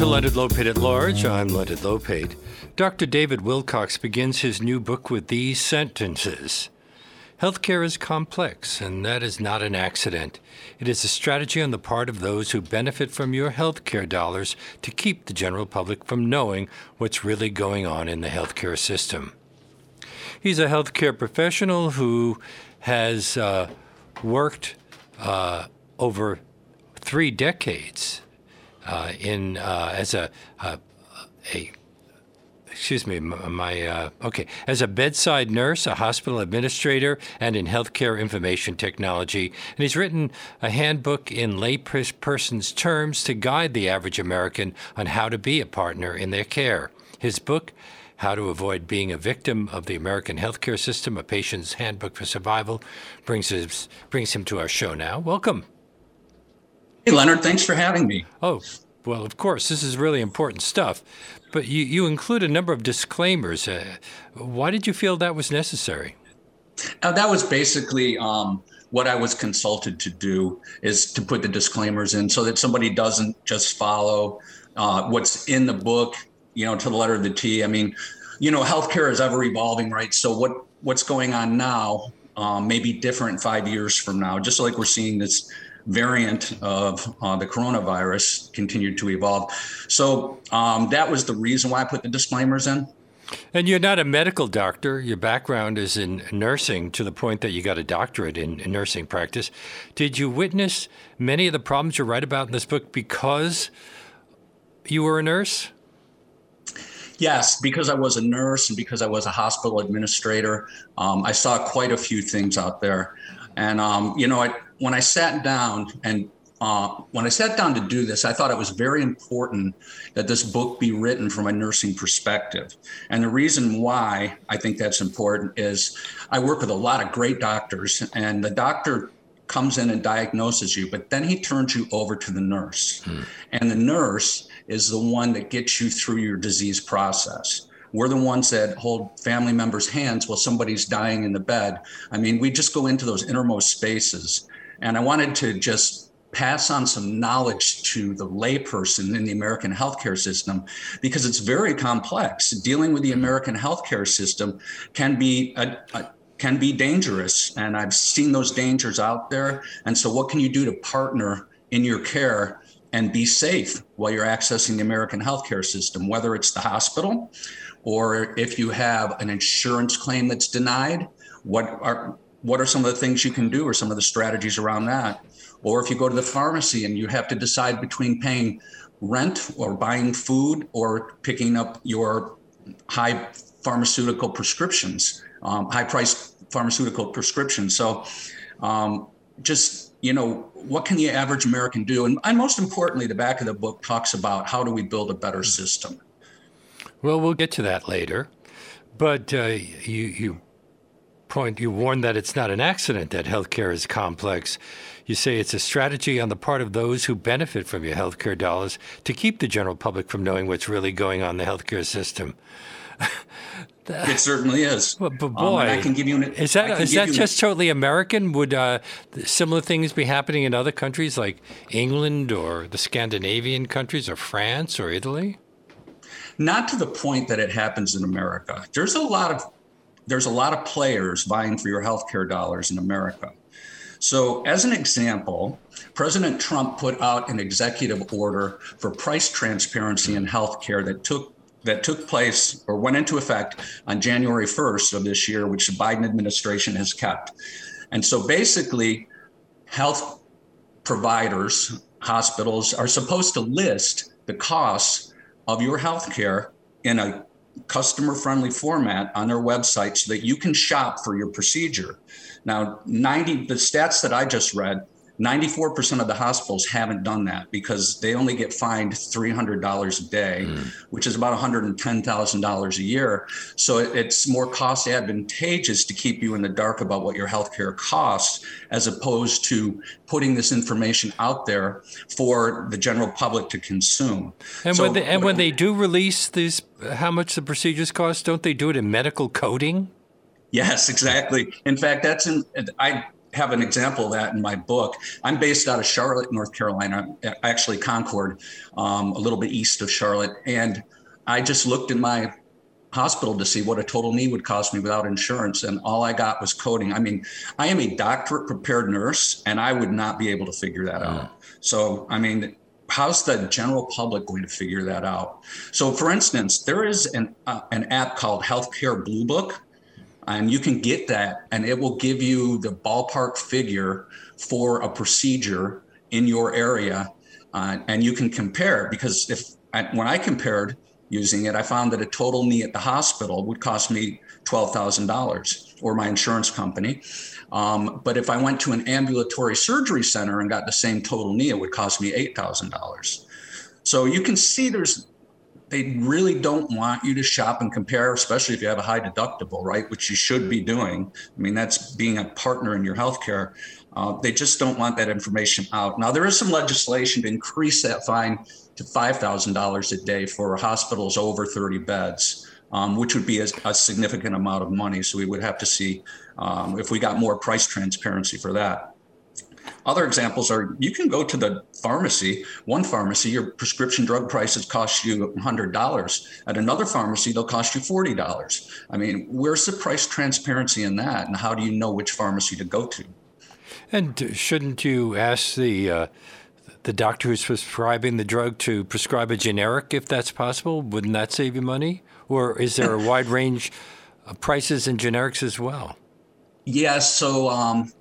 to Leonard Lopate at Large. I'm Leonard Lopate. Dr. David Wilcox begins his new book with these sentences Healthcare is complex, and that is not an accident. It is a strategy on the part of those who benefit from your healthcare dollars to keep the general public from knowing what's really going on in the healthcare system. He's a healthcare professional who has uh, worked uh, over three decades in uh, as a, a, a excuse me, my, uh, okay, as a bedside nurse, a hospital administrator, and in healthcare information technology. And he's written a handbook in layperson's terms to guide the average American on how to be a partner in their care. His book, How to Avoid Being a Victim of the American Healthcare System, A Patient's Handbook for Survival, brings, his, brings him to our show now. Welcome. Hey, Leonard, thanks for having me. Oh, well, of course, this is really important stuff. But you, you include a number of disclaimers. Uh, why did you feel that was necessary? Uh, that was basically um, what I was consulted to do is to put the disclaimers in so that somebody doesn't just follow uh, what's in the book, you know, to the letter of the T. I mean, you know, healthcare is ever evolving, right? So what what's going on now um, may be different five years from now, just like we're seeing this variant of uh, the coronavirus continued to evolve. So um, that was the reason why I put the disclaimers in. And you're not a medical doctor. Your background is in nursing to the point that you got a doctorate in, in nursing practice. Did you witness many of the problems you write about in this book because you were a nurse? Yes, because I was a nurse and because I was a hospital administrator, um, I saw quite a few things out there. And um, you know, I, when I sat down and uh, when I sat down to do this, I thought it was very important that this book be written from a nursing perspective. And the reason why I think that's important is I work with a lot of great doctors, and the doctor comes in and diagnoses you, but then he turns you over to the nurse. Hmm. And the nurse is the one that gets you through your disease process. We're the ones that hold family members' hands while somebody's dying in the bed. I mean, we just go into those innermost spaces. And I wanted to just pass on some knowledge to the layperson in the American healthcare system because it's very complex. Dealing with the American healthcare system can be a, a can be dangerous and I've seen those dangers out there and so what can you do to partner in your care and be safe while you're accessing the American healthcare system whether it's the hospital or if you have an insurance claim that's denied, what are what are some of the things you can do or some of the strategies around that? Or if you go to the pharmacy and you have to decide between paying rent or buying food or picking up your high pharmaceutical prescriptions, um, high price pharmaceutical prescriptions. So um, just, you know, what can the average American do? And, and most importantly, the back of the book talks about how do we build a better system. Well, we'll get to that later. But uh, you, you point, you warn that it's not an accident that healthcare is complex. You say it's a strategy on the part of those who benefit from your healthcare dollars to keep the general public from knowing what's really going on in the healthcare system. it certainly is. Well, but boy, um, I can give you an, is that is that just an, totally American? Would uh, similar things be happening in other countries like England or the Scandinavian countries or France or Italy? not to the point that it happens in America. There's a lot of there's a lot of players vying for your healthcare dollars in America. So, as an example, President Trump put out an executive order for price transparency in healthcare that took that took place or went into effect on January 1st of this year, which the Biden administration has kept. And so basically, health providers, hospitals are supposed to list the costs of your healthcare in a customer friendly format on their website so that you can shop for your procedure. Now, 90 the stats that I just read 94% of the hospitals haven't done that because they only get fined $300 a day, mm. which is about $110,000 a year. So it's more cost advantageous to keep you in the dark about what your healthcare costs as opposed to putting this information out there for the general public to consume. And, so, when, they, and when they do release these, how much the procedures cost, don't they do it in medical coding? Yes, exactly. In fact, that's in, I have an example of that in my book. I'm based out of Charlotte, North Carolina, actually Concord, um, a little bit east of Charlotte. And I just looked in my hospital to see what a total knee would cost me without insurance. And all I got was coding. I mean, I am a doctorate prepared nurse, and I would not be able to figure that out. So, I mean, how's the general public going to figure that out? So, for instance, there is an, uh, an app called Healthcare Blue Book and you can get that and it will give you the ballpark figure for a procedure in your area uh, and you can compare because if when i compared using it i found that a total knee at the hospital would cost me $12000 or my insurance company. Um, but if i went to an ambulatory surgery center and got the same total knee it would cost me $8000 so you can see there's they really don't want you to shop and compare, especially if you have a high deductible, right? Which you should be doing. I mean, that's being a partner in your healthcare. Uh, they just don't want that information out. Now, there is some legislation to increase that fine to $5,000 a day for hospitals over 30 beds, um, which would be a, a, significant amount of money. So we would have to see um, if we got more price transparency for that. Other examples are you can go to the pharmacy, one pharmacy, your prescription drug prices cost you $100. At another pharmacy, they'll cost you $40. I mean, where's the price transparency in that? And how do you know which pharmacy to go to? And shouldn't you ask the uh, the doctor who's prescribing the drug to prescribe a generic if that's possible? Wouldn't that save you money? Or is there a wide range of prices in generics as well? Yes. Yeah, so um,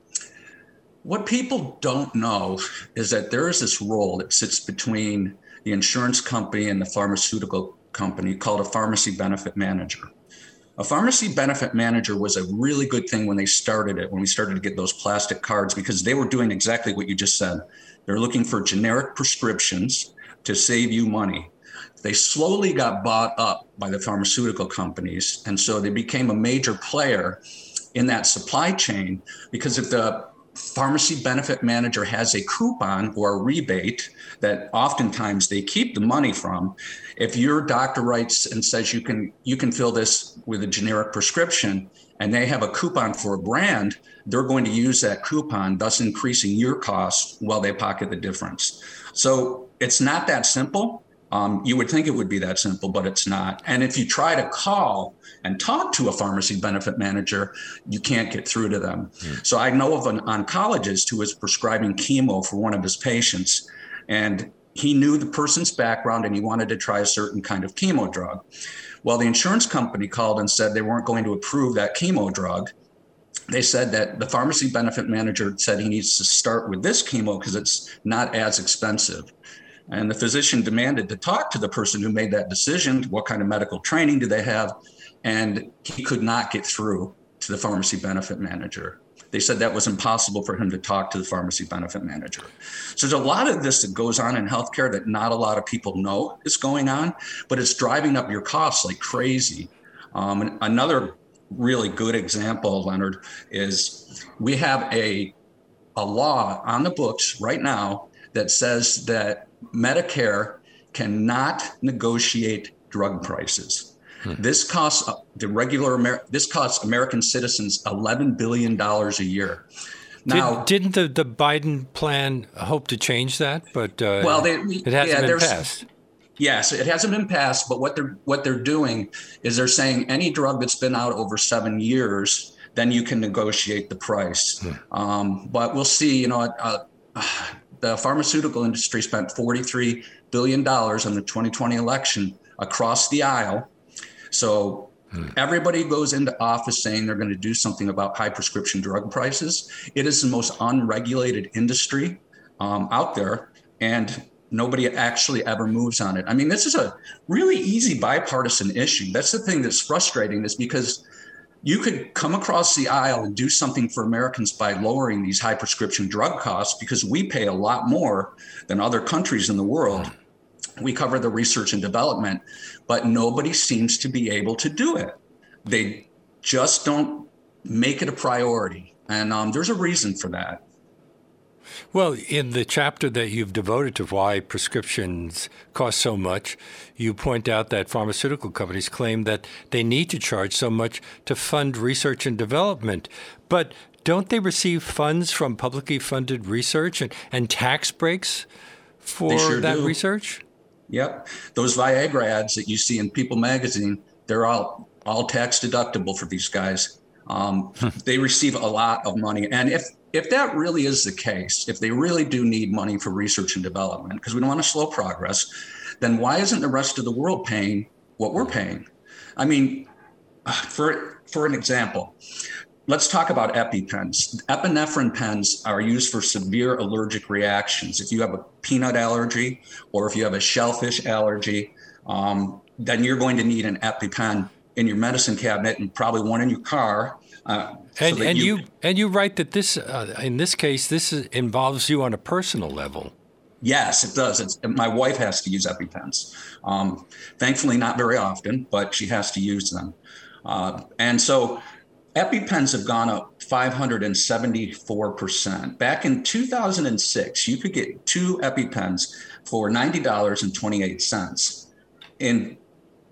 what people don't know is that there is this role that sits between the insurance company and the pharmaceutical company called a pharmacy benefit manager. A pharmacy benefit manager was a really good thing when they started it, when we started to get those plastic cards, because they were doing exactly what you just said. They're looking for generic prescriptions to save you money. They slowly got bought up by the pharmaceutical companies. And so they became a major player in that supply chain because if the pharmacy benefit manager has a coupon or a rebate that oftentimes they keep the money from. If your doctor writes and says you can you can fill this with a generic prescription and they have a coupon for a brand they're going to use that coupon thus increasing your cost while they pocket the difference. So it's not that simple um, you would think it would be that simple, but it's not. And if you try to call and talk to a pharmacy benefit manager, you can't get through to them. Mm. So I know of an oncologist who was prescribing chemo for one of his patients, and he knew the person's background and he wanted to try a certain kind of chemo drug. Well, the insurance company called and said they weren't going to approve that chemo drug. They said that the pharmacy benefit manager said he needs to start with this chemo because it's not as expensive. And the physician demanded to talk to the person who made that decision. What kind of medical training do they have? And he could not get through to the pharmacy benefit manager. They said that was impossible for him to talk to the pharmacy benefit manager. So there's a lot of this that goes on in healthcare that not a lot of people know is going on, but it's driving up your costs like crazy. Um, another really good example, Leonard, is we have a a law on the books right now that says that Medicare cannot negotiate drug prices. Hmm. This costs uh, the regular Amer- this costs American citizens eleven billion dollars a year. Now, Did, not the, the Biden plan hope to change that? But uh, well, they, it hasn't yeah, been passed. Yes, it hasn't been passed. But what they're what they're doing is they're saying any drug that's been out over seven years, then you can negotiate the price. Hmm. Um, but we'll see. You know, uh, the pharmaceutical industry spent $43 billion on the 2020 election across the aisle. So hmm. everybody goes into office saying they're going to do something about high prescription drug prices. It is the most unregulated industry um, out there. And nobody actually ever moves on it. I mean, this is a really easy bipartisan issue. That's the thing that's frustrating is because you could come across the aisle and do something for Americans by lowering these high prescription drug costs because we pay a lot more than other countries in the world. We cover the research and development, but nobody seems to be able to do it. They just don't make it a priority. And um, there's a reason for that. Well, in the chapter that you've devoted to why prescriptions cost so much, you point out that pharmaceutical companies claim that they need to charge so much to fund research and development. But don't they receive funds from publicly funded research and, and tax breaks for sure that do. research? Yep. Those Viagra ads that you see in People magazine, they're all all tax deductible for these guys. Um, they receive a lot of money. And if if that really is the case, if they really do need money for research and development, because we don't want to slow progress, then why isn't the rest of the world paying what we're paying? I mean, for for an example, let's talk about EpiPens. Epinephrine pens are used for severe allergic reactions. If you have a peanut allergy or if you have a shellfish allergy, um, then you're going to need an EpiPen in your medicine cabinet and probably one in your car. Uh, and so and you, you, and you write that this uh, in this case this is, involves you on a personal level. Yes, it does. It's, my wife has to use EpiPens. Um, thankfully, not very often, but she has to use them. Uh, and so EpiPens have gone up 574%. Back in 2006, you could get two EpiPens for $90.28. In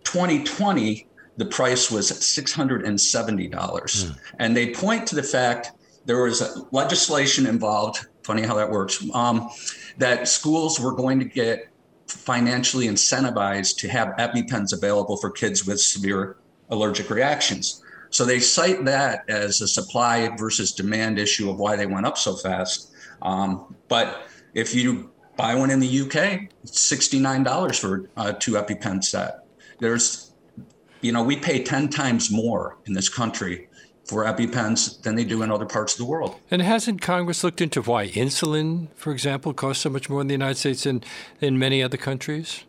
2020, the price was $670. Mm. And they point to the fact there was legislation involved, funny how that works, um, that schools were going to get financially incentivized to have EpiPens available for kids with severe allergic reactions. So they cite that as a supply versus demand issue of why they went up so fast. Um, but if you buy one in the UK, it's $69 for a two EpiPen set. There's, you know, we pay 10 times more in this country for EpiPens than they do in other parts of the world. And hasn't Congress looked into why insulin, for example, costs so much more in the United States than in many other countries?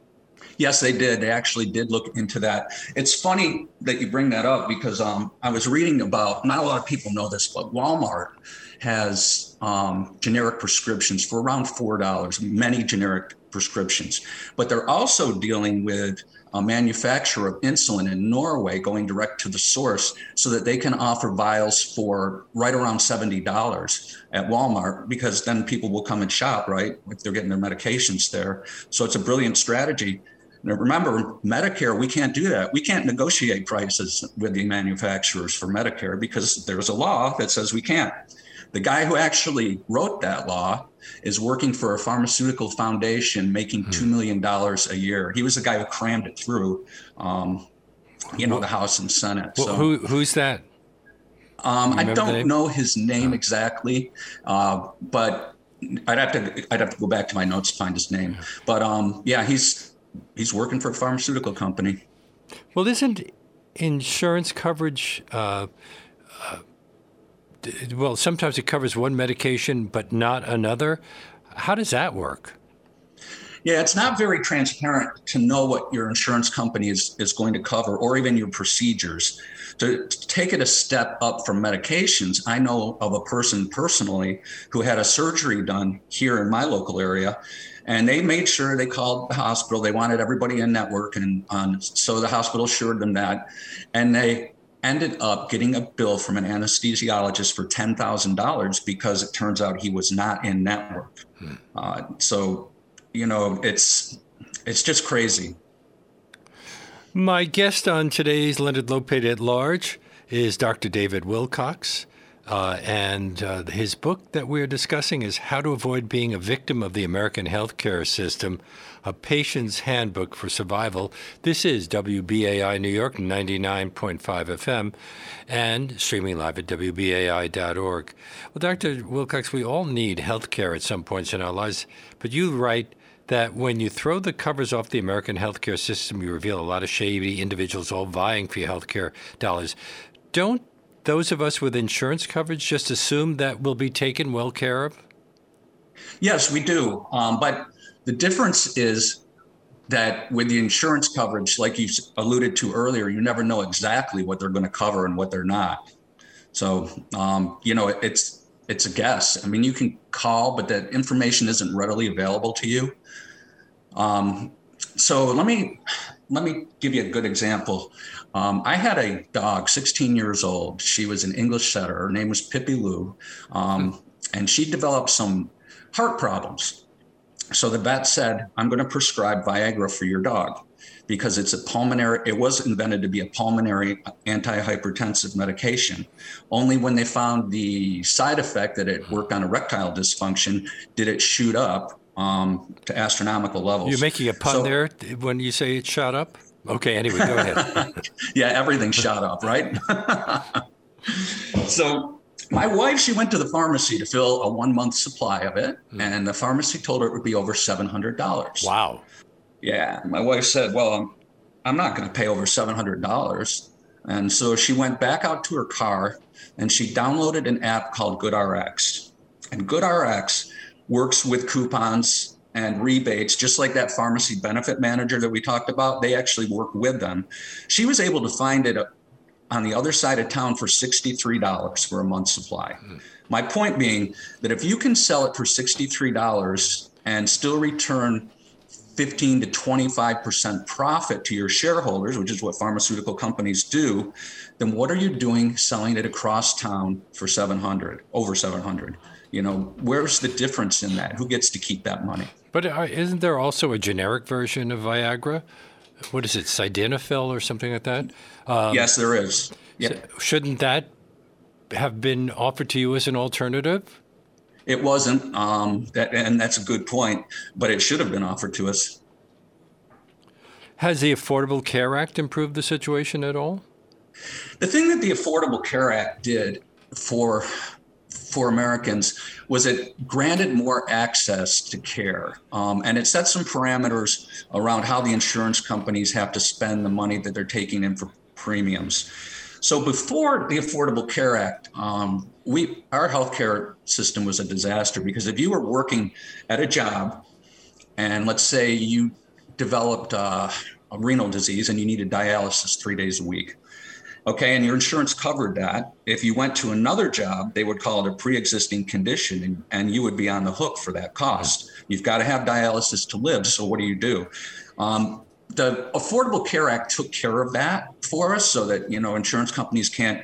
Yes, they did. They actually did look into that. It's funny that you bring that up because um, I was reading about, not a lot of people know this, but Walmart has um, generic prescriptions for around $4, many generic prescriptions. But they're also dealing with a manufacturer of insulin in Norway going direct to the source so that they can offer vials for right around $70 at Walmart because then people will come and shop, right? If they're getting their medications there. So it's a brilliant strategy. Now remember, Medicare, we can't do that. We can't negotiate prices with the manufacturers for Medicare because there's a law that says we can't. The guy who actually wrote that law is working for a pharmaceutical foundation making $2 hmm. a year. He was the guy who crammed it through, um, you know, the House and Senate. So, who, who's that? Um, I don't know his name exactly, uh, but I'd have to I'd have to go back to my notes to find his name. But um, yeah, he's he's working for a pharmaceutical company. Well, isn't insurance coverage? Uh, uh, well, sometimes it covers one medication but not another. How does that work? Yeah, it's not very transparent to know what your insurance company is, is going to cover or even your procedures. To, to, take it a step up from medications, I know of a person personally who had a surgery done here in my local area. And they made sure they called the hospital. They wanted everybody in network. And um, so the hospital assured them that. And they ended up getting a bill from an anesthesiologist for $10,000 because it turns out he was not in network. Hmm. Uh, so, you know, it's it's just crazy. My guest on today's Leonard Lopate at Large is Dr. David Wilcox. Uh, and uh, his book that we're discussing is How to Avoid Being a Victim of the American Healthcare System A Patient's Handbook for Survival. This is WBAI New York 99.5 FM and streaming live at WBAI.org. Well, Dr. Wilcox, we all need healthcare at some points in our lives, but you write that when you throw the covers off the American healthcare system, you reveal a lot of shady individuals all vying for your healthcare dollars. Don't those of us with insurance coverage just assume that we'll be taken well care of? Yes, we do. Um, but the difference is that with the insurance coverage, like you alluded to earlier, you never know exactly what they're going to cover and what they're not. So, um, you know, it's it's a guess. I mean, you can call, but that information isn't readily available to you. Um, so let me let me give you a good example. Um, I had a dog, 16 years old. She was an English setter. Her name was Pippi Lou, um, and she developed some heart problems. So the vet said, "I'm going to prescribe Viagra for your dog." because it's a pulmonary, it was invented to be a pulmonary antihypertensive medication. Only when they found the side effect that it worked on erectile dysfunction did it shoot up um, to astronomical levels. You're making a pun so, there when you say it shot up? Okay, anyway, go ahead. yeah, everything shot up, right? so my wife, she went to the pharmacy to fill a one month supply of it, mm. and the pharmacy told her it would be over $700. Wow. Yeah. My wife said, Well, I'm, I'm not going to pay over $700. And so she went back out to her car and she downloaded an app called GoodRx. And GoodRx works with coupons and rebates, just like that pharmacy benefit manager that we talked about. They actually work with them. She was able to find it on the other side of town for $63 for a month supply. Mm. My point being that if you can sell it for $63 and still return 15 to 25% profit to your shareholders, which is what pharmaceutical companies do, then what are you doing selling it across town for 700, over 700? You know, where's the difference in that? Who gets to keep that money? But uh, isn't there also a generic version of Viagra? what is it, sildenafil or something like that? Um, yes, there is. Yeah. Shouldn't that have been offered to you as an alternative? It wasn't, um, that, and that's a good point, but it should have been offered to us. Has the Affordable Care Act improved the situation at all? The thing that the Affordable Care Act did for for Americans was it granted more access to care. Um, and it set some parameters around how the insurance companies have to spend the money that they're taking in for premiums. So before the Affordable Care Act, um, we our healthcare system was a disaster because if you were working at a job, and let's say you developed uh, a renal disease and you needed dialysis three days a week, Okay, and your insurance covered that. If you went to another job, they would call it a pre-existing condition, and, and you would be on the hook for that cost. You've got to have dialysis to live. So what do you do? Um, the Affordable Care Act took care of that for us, so that you know insurance companies can't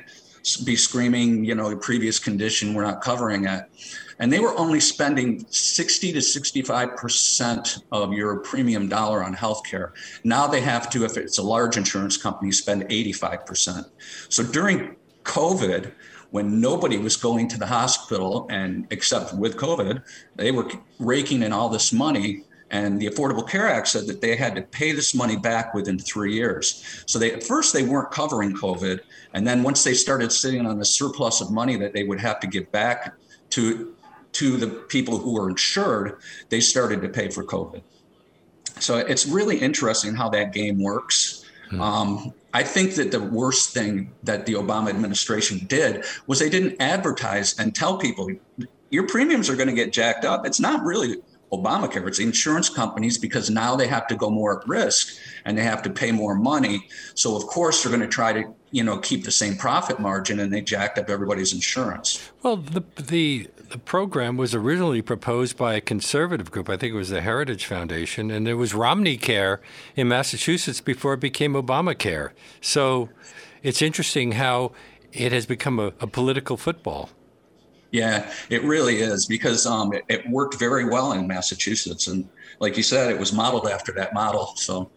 be screaming, you know, a previous condition, we're not covering it and they were only spending 60 to 65% of your premium dollar on healthcare. Now they have to, if it's a large insurance company, spend 85%. So during COVID, when nobody was going to the hospital and except with COVID, they were raking in all this money. And the Affordable Care Act said that they had to pay this money back within three years. So they at first they weren't covering COVID, and then once they started sitting on the surplus of money that they would have to give back to to the people who were insured, they started to pay for COVID. So it's really interesting how that game works. Hmm. Um, I think that the worst thing that the Obama administration did was they didn't advertise and tell people your premiums are going to get jacked up. It's not really Obamacare, it's insurance companies because now they have to go more at risk and they have to pay more money. So of course they're going to try to you know keep the same profit margin and they jacked up everybody's insurance. Well, the the the program was originally proposed by a conservative group. I think it was the Heritage Foundation, and there was Romney Care in Massachusetts before it became Obamacare. So it's interesting how it has become a, a political football. Yeah, it really is because um, it, it worked very well in Massachusetts, and like you said, it was modeled after that model. So.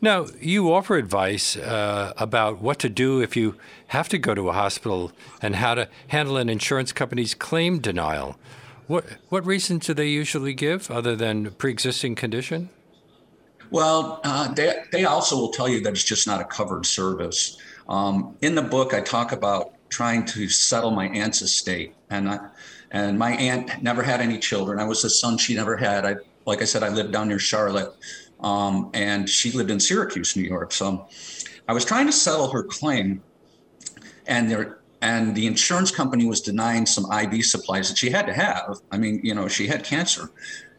Now, you offer advice uh, about what to do if you have to go to a hospital and how to handle an insurance company's claim denial. What, what reasons do they usually give other than pre existing condition? Well, uh, they, they also will tell you that it's just not a covered service. Um, in the book, I talk about trying to settle my aunt's estate. And, I, and my aunt never had any children. I was the son she never had. I, like I said, I lived down near Charlotte um, and she lived in Syracuse, New York. So I was trying to settle her claim, and there and the insurance company was denying some IV supplies that she had to have. I mean, you know, she had cancer,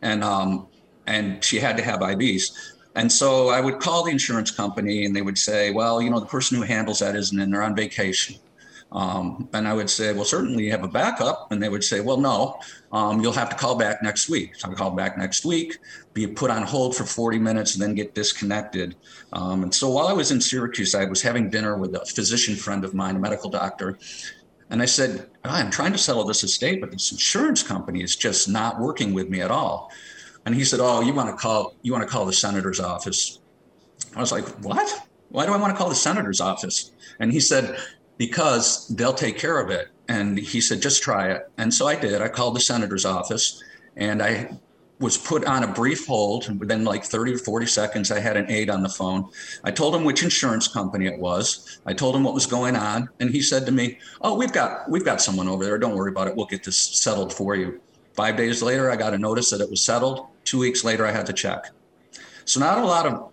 and um, and she had to have IVs. And so I would call the insurance company, and they would say, "Well, you know, the person who handles that isn't, and they're on vacation." Um, and I would say, well, certainly you have a backup. And they would say, well, no, um, you'll have to call back next week. So I call back next week, be put on hold for 40 minutes, and then get disconnected. Um, and so while I was in Syracuse, I was having dinner with a physician friend of mine, a medical doctor. And I said, I'm trying to settle this estate, but this insurance company is just not working with me at all. And he said, Oh, you want to call you want to call the senator's office I was like, what? Why do I want to call the senator's office? And he said, because they'll take care of it. And he said, just try it. And so I did. I called the senator's office and I was put on a brief hold. And within like 30 or 40 seconds, I had an aide on the phone. I told him which insurance company it was. I told him what was going on. And he said to me, Oh, we've got we've got someone over there. Don't worry about it. We'll get this settled for you. Five days later, I got a notice that it was settled. Two weeks later, I had the check. So not a lot of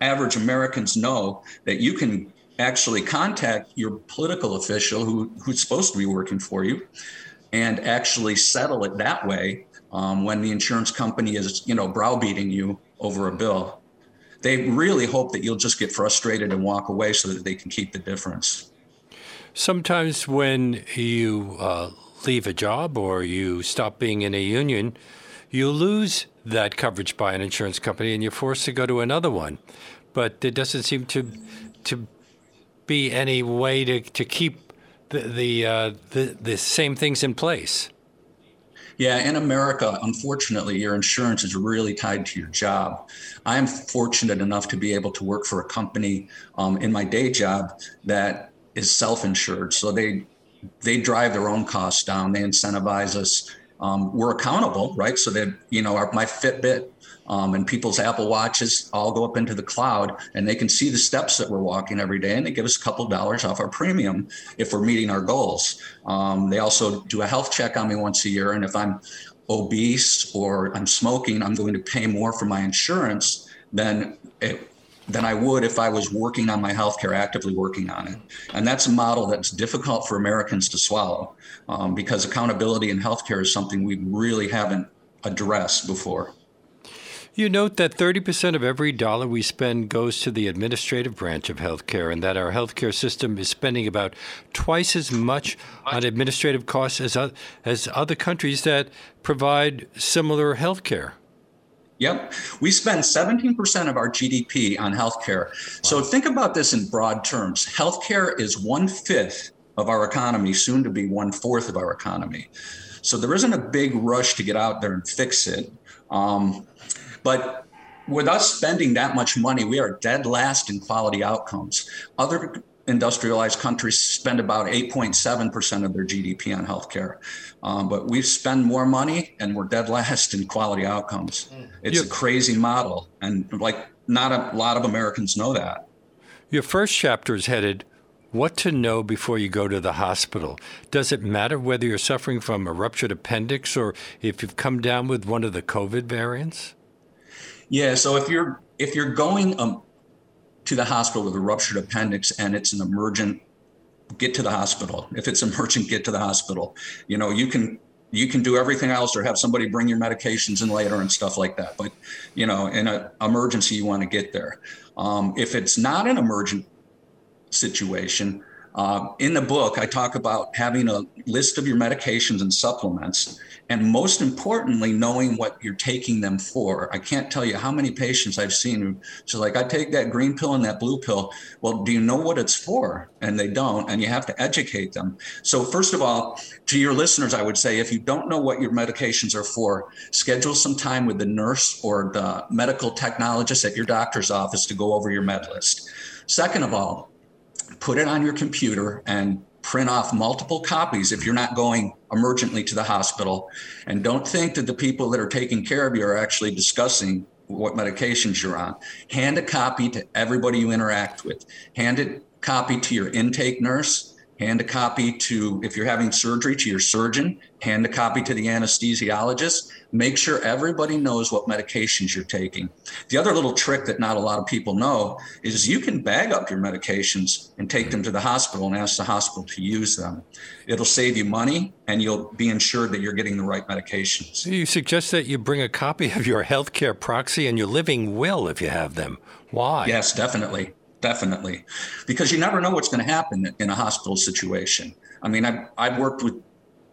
average Americans know that you can actually contact your political official who, who's supposed to be working for you and actually settle it that way um, when the insurance company is, you know, browbeating you over a bill. They really hope that you'll just get frustrated and walk away so that they can keep the difference. Sometimes when you uh, leave a job or you stop being in a union, you lose that coverage by an insurance company and you're forced to go to another one. But it doesn't seem to to be any way to, to keep the the, uh, the the same things in place. Yeah, in America, unfortunately, your insurance is really tied to your job. I am fortunate enough to be able to work for a company um, in my day job that is self-insured, so they they drive their own costs down. They incentivize us. Um, we're accountable, right? So that you know, our, my Fitbit um, and people's Apple Watches all go up into the cloud, and they can see the steps that we're walking every day, and they give us a couple dollars off our premium if we're meeting our goals. Um, they also do a health check on me once a year, and if I'm obese or I'm smoking, I'm going to pay more for my insurance than it, than I would if I was working on my healthcare, actively working on it. And that's a model that's difficult for Americans to swallow um, because accountability in healthcare is something we really haven't addressed before. You note that 30% of every dollar we spend goes to the administrative branch of healthcare, and that our healthcare system is spending about twice as much on administrative costs as, as other countries that provide similar healthcare. Yep. We spend 17% of our GDP on healthcare. Wow. So think about this in broad terms. Healthcare is one fifth of our economy, soon to be one fourth of our economy. So there isn't a big rush to get out there and fix it. Um, but with us spending that much money, we are dead last in quality outcomes. Other industrialized countries spend about 8.7% of their GDP on healthcare. Um, but we spend more money and we're dead last in quality outcomes. Hmm. It's a crazy model. And like, not a lot of Americans know that. Your first chapter is headed What to Know Before You Go to the Hospital. Does it matter whether you're suffering from a ruptured appendix or if you've come down with one of the COVID variants? Yeah. So if you're if you're going um, to the hospital with a ruptured appendix and it's an emergent, get to the hospital. If it's emergent, get to the hospital. You know, you can you can do everything else or have somebody bring your medications in later and stuff like that. But you know, in an emergency, you want to get there. Um, if it's not an emergent situation, uh, in the book, I talk about having a list of your medications and supplements and most importantly, knowing what you're taking them for. I can't tell you how many patients I've seen who so like, I take that green pill and that blue pill. Well, do you know what it's for? And they don't, and you have to educate them. So, first of all, to your listeners, I would say if you don't know what your medications are for, schedule some time with the nurse or the medical technologist at your doctor's office to go over your med list. Second of all, put it on your computer and print off multiple copies if you're not going emergently to the hospital. And don't think that the people that are taking care of you are actually discussing what medications you're on. Hand a copy to everybody you interact with. Hand a copy to your intake nurse hand a copy to, if you're having surgery, to your surgeon, hand a copy to the anesthesiologist. Make sure everybody knows what medications you're taking. The other little trick that not a lot of people know is you can bag up your medications and take them to the hospital and ask the hospital to use them. It'll save you money and you'll be ensured that you're getting the right medications. You suggest that you bring a copy of your healthcare proxy and your living will if you have them. Why? Yes, definitely definitely, because you never know what's going to happen in a hospital situation. I mean, I've, I've worked with,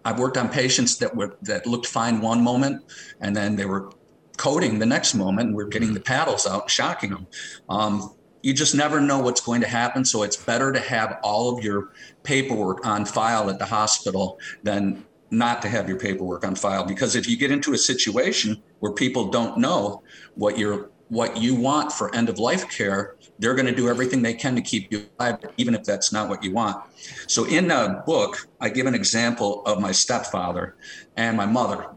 I've worked on patients that were that looked fine one moment, and then they were coding the next moment, and we're getting the paddles out, shocking them. Um, you just never know what's going to happen. So it's better to have all of your paperwork on file at the hospital than not to have your paperwork on file. Because if you get into a situation where people don't know what your what you want for end of life care, they're going to do everything they can to keep you alive, even if that's not what you want. So, in the book, I give an example of my stepfather and my mother.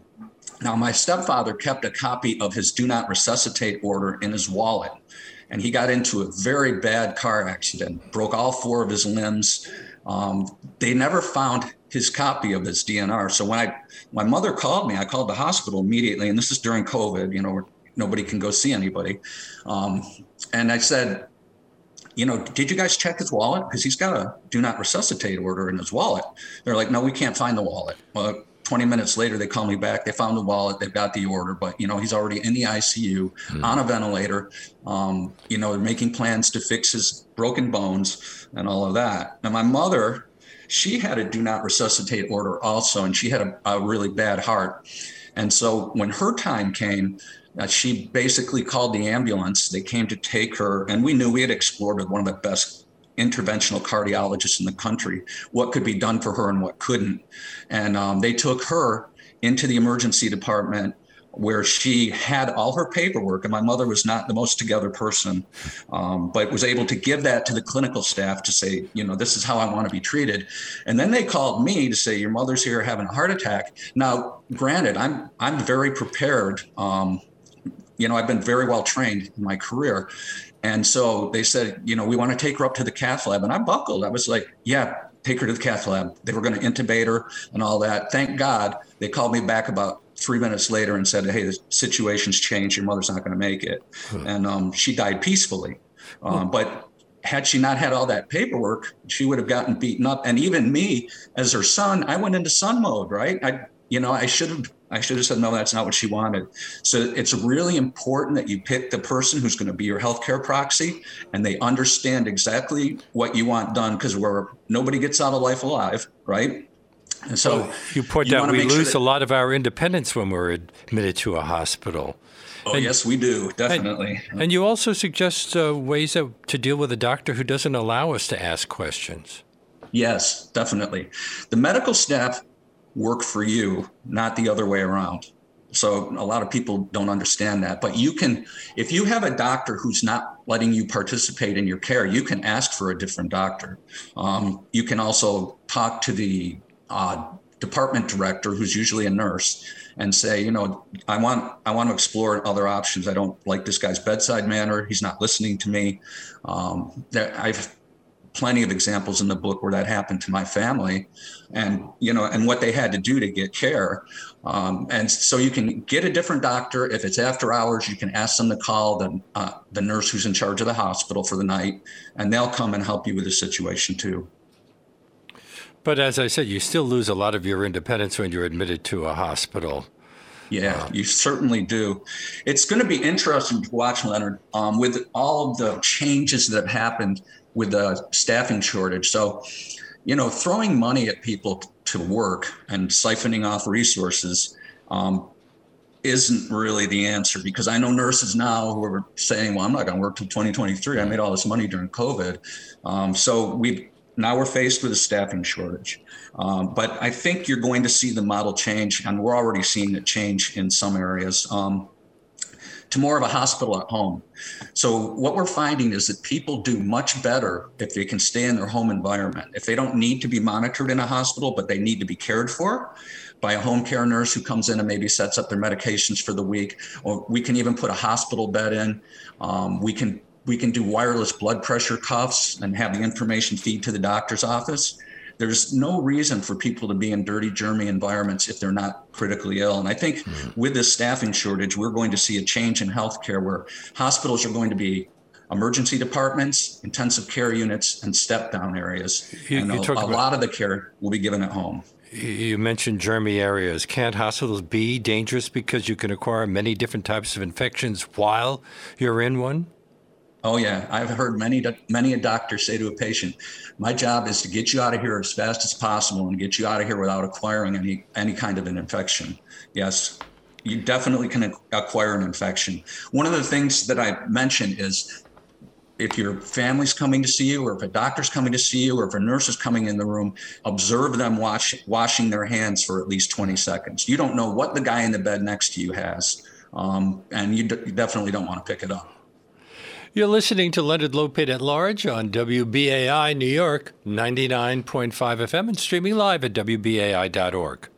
Now, my stepfather kept a copy of his do not resuscitate order in his wallet, and he got into a very bad car accident, broke all four of his limbs. Um, they never found his copy of his DNR. So when I my mother called me, I called the hospital immediately, and this is during COVID. You know, nobody can go see anybody. Um, and I said, you know, did you guys check his wallet? Because he's got a do not resuscitate order in his wallet. They're like, no, we can't find the wallet. Well, 20 minutes later, they call me back. They found the wallet. They've got the order, but you know, he's already in the ICU mm. on a ventilator. Um, you know, they're making plans to fix his broken bones and all of that. Now, my mother, she had a do not resuscitate order also, and she had a, a really bad heart. And so when her time came, uh, she basically called the ambulance. They came to take her, and we knew we had explored with one of the best interventional cardiologists in the country what could be done for her and what couldn't. And um, they took her into the emergency department where she had all her paperwork, and my mother was not the most together person, um, but was able to give that to the clinical staff to say, you know, this is how I want to be treated. And then they called me to say, your mother's here having a heart attack. Now, granted, I'm I'm very prepared. Um, you know, I've been very well trained in my career. And so they said, you know, we want to take her up to the cath lab. And I buckled. I was like, yeah, take her to the cath lab. They were going to intubate her and all that. Thank God they called me back about three minutes later and said, hey, the situation's changed. Your mother's not going to make it. Hmm. And um, she died peacefully. Um, hmm. But had she not had all that paperwork, she would have gotten beaten up. And even me, as her son, I went into son mode, right? I, you know, I should have I should have said, no, that's not what she wanted. So it's really important that you pick the person who's going to be your healthcare proxy and they understand exactly what you want done because where nobody gets out of life alive, right? And so well, you point out we lose sure that, a lot of our independence when we're admitted to a hospital. Oh, and, yes, we do, definitely. And, and you also suggest uh, ways of, to deal with a doctor who doesn't allow us to ask questions. Yes, definitely. The medical staff work for you, not the other way around. So a lot of people don't understand that. But you can, if you have a doctor who's not letting you participate in your care, you can ask for a different doctor. Um, you can also talk to the uh, department director, who's usually a nurse, and say, you know, I want I want to explore other options. I don't like this guy's bedside manner. He's not listening to me. Um, that I've plenty of examples in the book where that happened to my family and you know and what they had to do to get care. Um, and so you can get a different doctor. If it's after hours you can ask them to call the, uh, the nurse who's in charge of the hospital for the night and they'll come and help you with the situation too. But as i said you still lose a lot of your independence when you're admitted to a hospital. Yeah, you certainly do. It's going to be interesting to watch, Leonard, um, with all of the changes that have happened with the staffing shortage. So, you know, throwing money at people to work and siphoning off resources um, isn't really the answer because I know nurses now who are saying, well, I'm not going to work till 2023. I made all this money during COVID. Um, so we now we're faced with a staffing shortage. Um, but I think you're going to see the model change, and we're already seeing it change in some areas. Um, to more of a hospital at home. So what we're finding is that people do much better if they can stay in their home environment. If they don't need to be monitored in a hospital, but they need to be cared for by a home care nurse who comes in and maybe sets up their medications for the week, or we can even put a hospital bed in. Um, we can we can do wireless blood pressure cuffs and have the information feed to the doctor's office there's no reason for people to be in dirty, germy environments if they're not critically ill. And I think mm-hmm. with this staffing shortage, we're going to see a change in healthcare where hospitals are going to be emergency departments, intensive care units, and step down areas. You, and you a, a lot of the care will be given at home. You mentioned germy areas. Can't hospitals be dangerous because you can acquire many different types of infections while you're in one? Oh yeah, I've heard many many a doctor say to a patient, "My job is to get you out of here as fast as possible and get you out of here without acquiring any any kind of an infection." Yes, you definitely can acquire an infection. One of the things that I mentioned is if your family's coming to see you or if a doctor's coming to see you or if a nurse is coming in the room observe them wash, washing their hands for at least 20 seconds you don't know what the guy in the bed next to you has um, and you, d- you definitely don't want to pick it up. You're listening to Leonard Lopate at Large on WBAI New York, 99.5 FM, and streaming live at WBAI.org.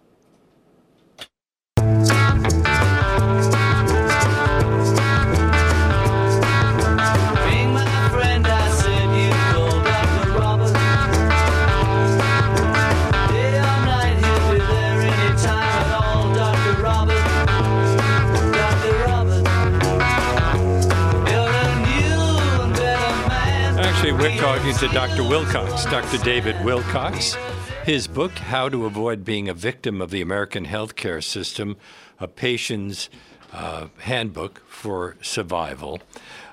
talking to Dr. Wilcox, Dr. David Wilcox. His book, How to Avoid Being a Victim of the American Healthcare System, a patient's uh, handbook for survival.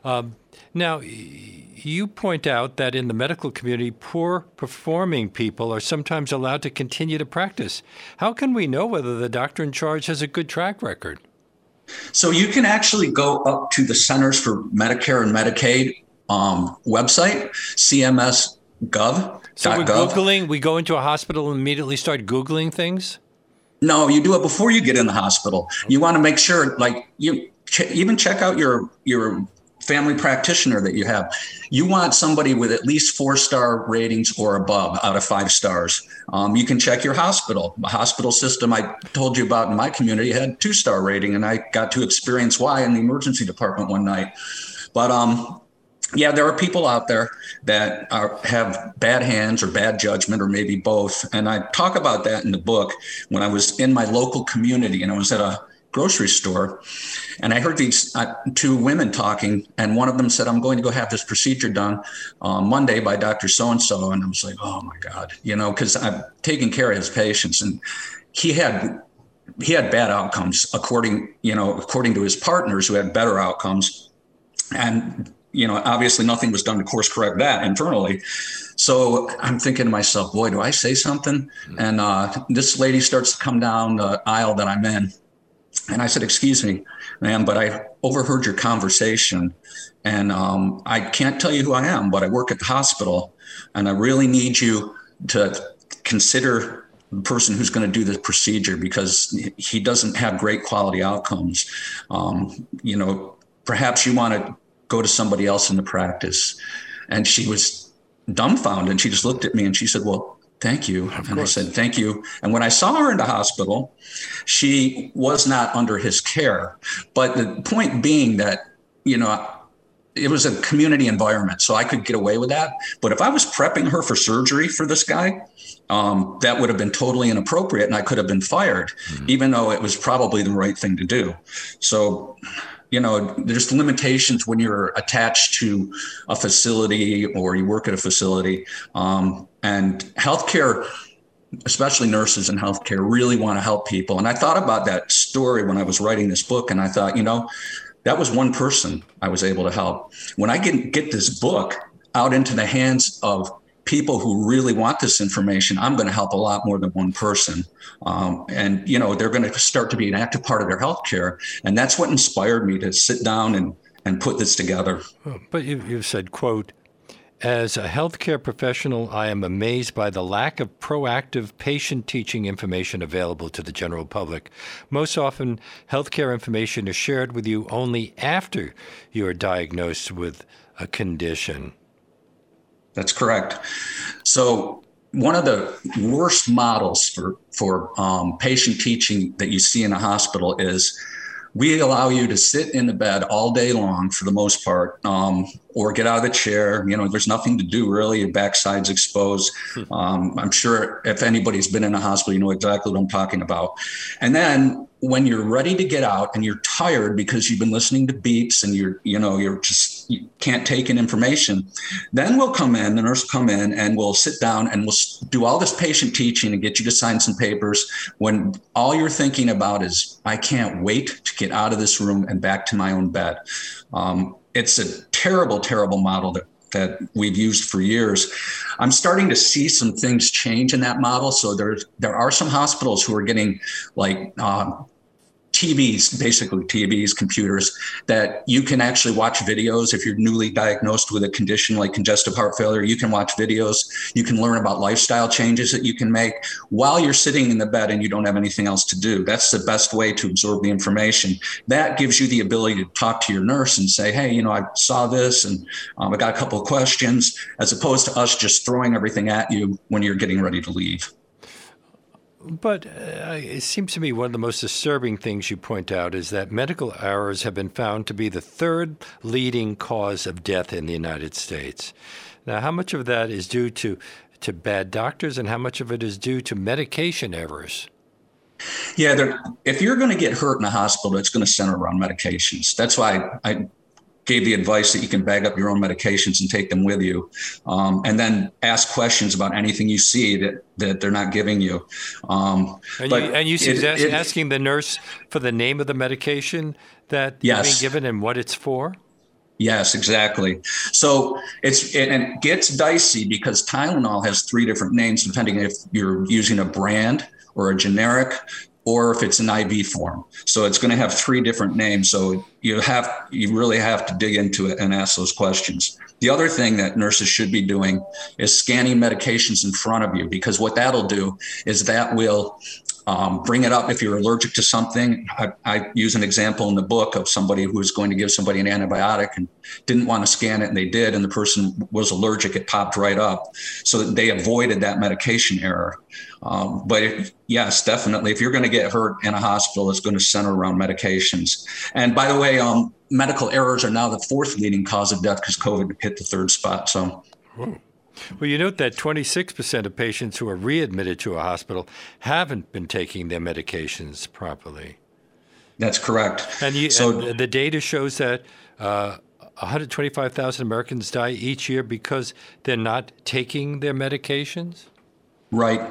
Um, now, you point out that in the medical community, poor performing people are sometimes allowed to continue to practice. How can we know whether the doctor in charge has a good track record? So, you can actually go up to the Centers for Medicare and Medicaid um, website, CMS.gov. So we're Googling, we go into a hospital and immediately start Googling things? No, you do it before you get in the hospital. You want to make sure, like, you ch- even check out your, your family practitioner that you have. You want somebody with at least four star ratings or above out of five stars. Um, you can check your hospital. The hospital system I told you about in my community had two star rating, and I got to experience why in the emergency department one night. But um, yeah, there are people out there that are, have bad hands or bad judgment or maybe both. And I talk about that in the book when I was in my local community and I was at a grocery store and I heard these uh, two women talking and one of them said, I'm going to go have this procedure done uh, Monday by Dr. So-and-so. And I was like, oh my God, you know, cause I'm taking care of his patients and he had, he had bad outcomes according, you know, according to his partners who had better outcomes. And you know, obviously nothing was done to course correct that internally. So I'm thinking to myself, boy, do I say something? And uh, this lady starts to come down the aisle that I'm in. And I said, excuse me, ma'am, but I overheard your conversation. And um, I can't tell you who I am, but I work at the hospital. And I really need you to consider the person who's going to do the procedure because he doesn't have great quality outcomes. Um, you know, perhaps you want to go to somebody else in the practice. And she was dumbfounded. And she just looked at me and she said, Well, thank you. Of and course. I said, Thank you. And when I saw her in the hospital, she was not under his care. But the point being that, you know, it was a community environment, so I could get away with that. But if I was prepping her for surgery for this guy, um, that would have been totally inappropriate and I could have been fired, mm-hmm. even though it was probably the right thing to do. So you know, there's limitations when you're attached to a facility or you work at a facility. Um, and healthcare, especially nurses in healthcare, really want to help people. And I thought about that story when I was writing this book, and I thought, you know, that was one person I was able to help. When I get, get this book out into the hands of people who really want this information, I'm going to help a lot more than one person. Um, and, you know, they're going to start to be an active part of their healthcare. And that's what inspired me to sit down and, and put this together. But you, you've said, quote, as a healthcare professional, I am amazed by the lack of proactive patient teaching information available to the general public. Most often, healthcare information is shared with you only after you are diagnosed with a condition. That's correct. So one of the worst models for for um, patient teaching that you see in a hospital is we allow you to sit in the bed all day long for the most part um, or get out of the chair you know there's nothing to do really your backside's exposed hmm. um, i'm sure if anybody's been in a hospital you know exactly what i'm talking about and then when you're ready to get out and you're tired because you've been listening to beeps and you're you know you're just you can't take in information then we'll come in the nurse will come in and we'll sit down and we'll do all this patient teaching and get you to sign some papers when all you're thinking about is i can't wait to get out of this room and back to my own bed um, it's a terrible terrible model that that we've used for years. I'm starting to see some things change in that model. So there's there are some hospitals who are getting like uh, TVs, basically TVs, computers, that you can actually watch videos. If you're newly diagnosed with a condition like congestive heart failure, you can watch videos. You can learn about lifestyle changes that you can make while you're sitting in the bed and you don't have anything else to do. That's the best way to absorb the information. That gives you the ability to talk to your nurse and say, hey, you know, I saw this and um, I got a couple of questions, as opposed to us just throwing everything at you when you're getting ready to leave. But uh, it seems to me one of the most disturbing things you point out is that medical errors have been found to be the third leading cause of death in the United States. Now, how much of that is due to, to bad doctors and how much of it is due to medication errors? Yeah, if you're going to get hurt in a hospital, it's going to center around medications. That's why I gave the advice that you can bag up your own medications and take them with you, um, and then ask questions about anything you see that that they're not giving you. Um, and, you and you suggest it, it, asking the nurse for the name of the medication that yes. being given and what it's for. Yes, exactly. So it's and it gets dicey because Tylenol has three different names depending if you're using a brand or a generic or if it's an IV form. So it's going to have three different names. So you have you really have to dig into it and ask those questions. The other thing that nurses should be doing is scanning medications in front of you because what that'll do is that will um, bring it up if you're allergic to something. I, I, use an example in the book of somebody who was going to give somebody an antibiotic and didn't want to scan it, and they did, and the person was allergic. It popped right up, so they avoided that medication error. Um, but yes, definitely, if you're going to get hurt in a hospital, it's going to center around medications. And by the way, um, medical errors are now the fourth leading cause of death because COVID hit the third spot. So. Well, you note that 26% of patients who are readmitted to a hospital haven't been taking their medications properly. That's correct. And, you, so, and the data shows that uh, 125,000 Americans die each year because they're not taking their medications? Right,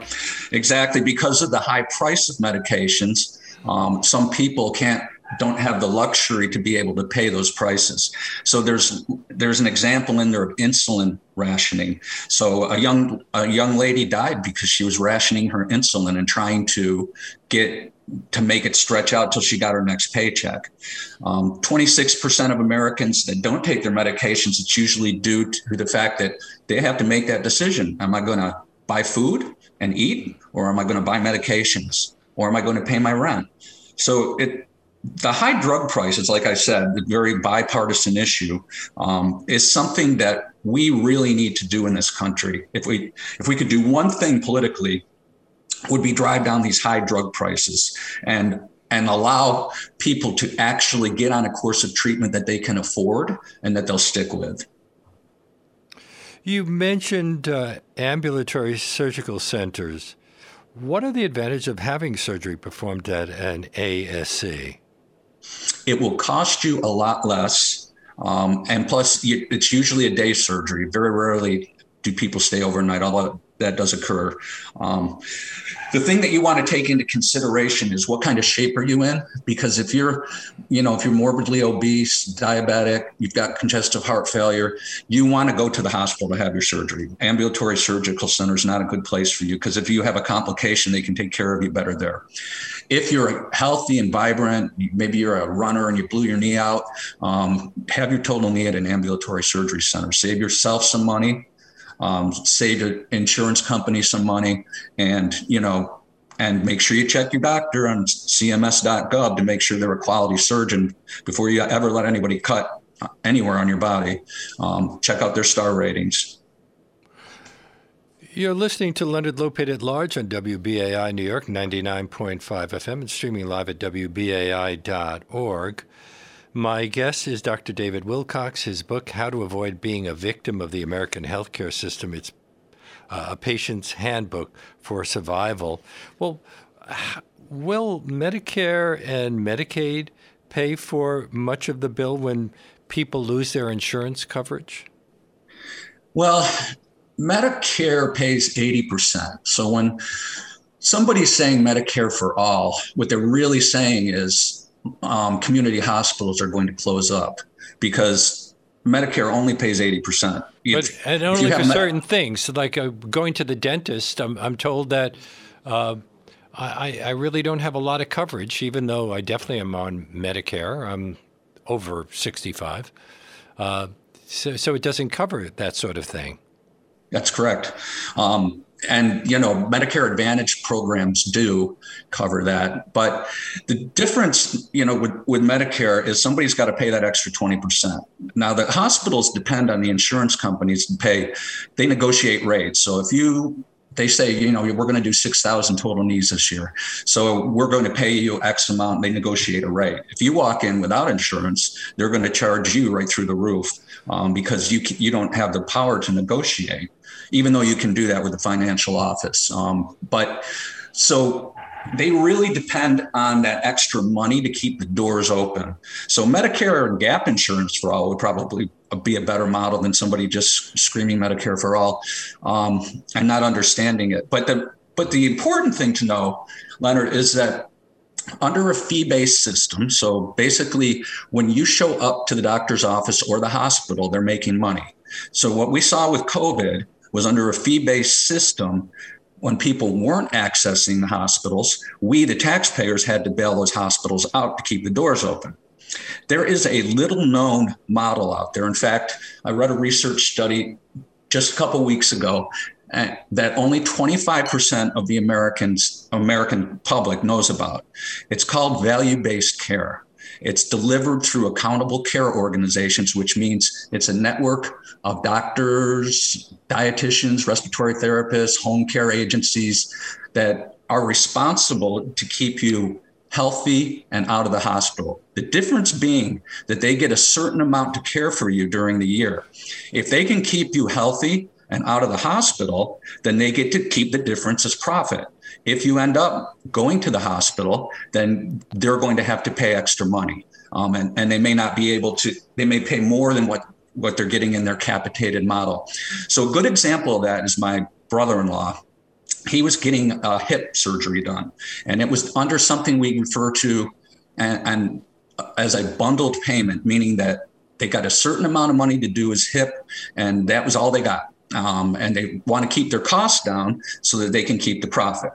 exactly. Because of the high price of medications, um, some people can't don't have the luxury to be able to pay those prices. So there's there's an example in there of insulin rationing. So a young a young lady died because she was rationing her insulin and trying to get to make it stretch out till she got her next paycheck. Um, 26% of Americans that don't take their medications, it's usually due to the fact that they have to make that decision. Am I going to buy food and eat, or am I going to buy medications, or am I going to pay my rent? So it the high drug prices, like I said, the very bipartisan issue, um, is something that we really need to do in this country. If we if we could do one thing politically, would be drive down these high drug prices and and allow people to actually get on a course of treatment that they can afford and that they'll stick with. You mentioned uh, ambulatory surgical centers. What are the advantages of having surgery performed at an ASC? It will cost you a lot less. Um, and plus, it's usually a day surgery. Very rarely do people stay overnight, although that does occur. Um, the thing that you want to take into consideration is what kind of shape are you in? Because if you're, you know, if you're morbidly obese, diabetic, you've got congestive heart failure, you want to go to the hospital to have your surgery. Ambulatory surgical center is not a good place for you because if you have a complication, they can take care of you better there. If you're healthy and vibrant, maybe you're a runner and you blew your knee out, um, have your total knee at an ambulatory surgery center. Save yourself some money um, save the insurance company some money, and you know, and make sure you check your doctor on CMS.gov to make sure they're a quality surgeon before you ever let anybody cut anywhere on your body. Um, check out their star ratings. You're listening to Leonard Lopate at Large on WBAI New York 99.5 FM and streaming live at WBAI.org. My guest is Dr. David Wilcox. His book, How to Avoid Being a Victim of the American Healthcare System, it's uh, a patient's handbook for survival. Well, will Medicare and Medicaid pay for much of the bill when people lose their insurance coverage? Well, Medicare pays 80%. So when somebody's saying Medicare for all, what they're really saying is um, community hospitals are going to close up because Medicare only pays 80%. But and only for certain things. So like uh, going to the dentist, I'm, I'm told that uh, I, I really don't have a lot of coverage, even though I definitely am on Medicare. I'm over 65. Uh, so, so it doesn't cover that sort of thing. That's correct. Um, and you know medicare advantage programs do cover that but the difference you know with, with medicare is somebody's got to pay that extra 20% now the hospitals depend on the insurance companies to pay they negotiate rates so if you they say, you know, we're going to do 6,000 total knees this year. So we're going to pay you X amount. They negotiate a rate. If you walk in without insurance, they're going to charge you right through the roof um, because you, you don't have the power to negotiate even though you can do that with the financial office. Um, but so they really depend on that extra money to keep the doors open. So Medicare and gap insurance for all would probably be a better model than somebody just screaming Medicare for all um, and not understanding it. But the but the important thing to know, Leonard, is that under a fee-based system, so basically when you show up to the doctor's office or the hospital, they're making money. So what we saw with COVID was under a fee based system. When people weren't accessing the hospitals, we, the taxpayers, had to bail those hospitals out to keep the doors open. There is a little known model out there. In fact, I read a research study just a couple weeks ago uh, that only 25% of the Americans American public knows about. It's called value-based care. It's delivered through accountable care organizations, which means it's a network of doctors, dietitians, respiratory therapists, home care agencies that are responsible to keep you healthy and out of the hospital. The difference being that they get a certain amount to care for you during the year. If they can keep you healthy and out of the hospital, then they get to keep the difference as profit. If you end up going to the hospital, then they're going to have to pay extra money. Um, and, and they may not be able to, they may pay more than what, what they're getting in their capitated model. So a good example of that is my brother-in-law. He was getting a hip surgery done, and it was under something we refer to and, and as a bundled payment, meaning that they got a certain amount of money to do his hip, and that was all they got. Um, and they want to keep their costs down so that they can keep the profit.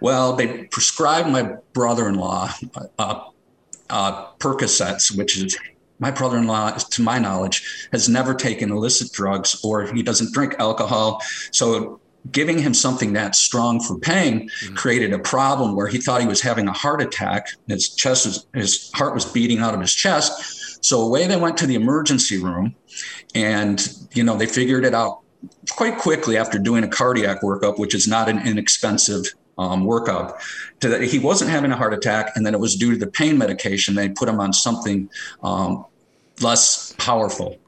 Well, they prescribed my brother-in-law uh, uh, Percocets, which is my brother-in-law, to my knowledge, has never taken illicit drugs or he doesn't drink alcohol. So giving him something that strong for pain mm-hmm. created a problem where he thought he was having a heart attack. His chest was, his heart was beating out of his chest. So away they went to the emergency room, and you know they figured it out quite quickly after doing a cardiac workup, which is not an inexpensive um, workup to that he wasn't having a heart attack and then it was due to the pain medication they put him on something um, less powerful.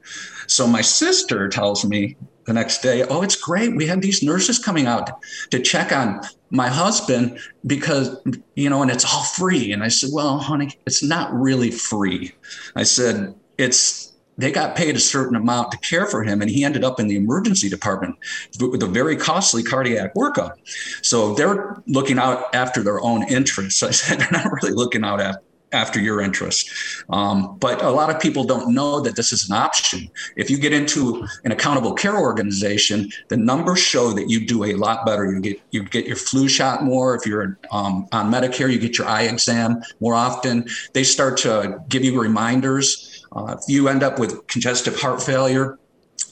So my sister tells me the next day oh it's great. We had these nurses coming out to check on my husband because you know and it's all free. And i said well honey it's not really free. I said it's they got paid a certain amount to care for him, and he ended up in the emergency department with a very costly cardiac workup. So they're looking out after their own interests. I said they're not really looking out at, after your interest. Um, but a lot of people don't know that this is an option. If you get into an accountable care organization, the numbers show that you do a lot better. You get you get your flu shot more. If you're um, on Medicare, you get your eye exam more often. They start to give you reminders uh, if you end up with congestive heart failure,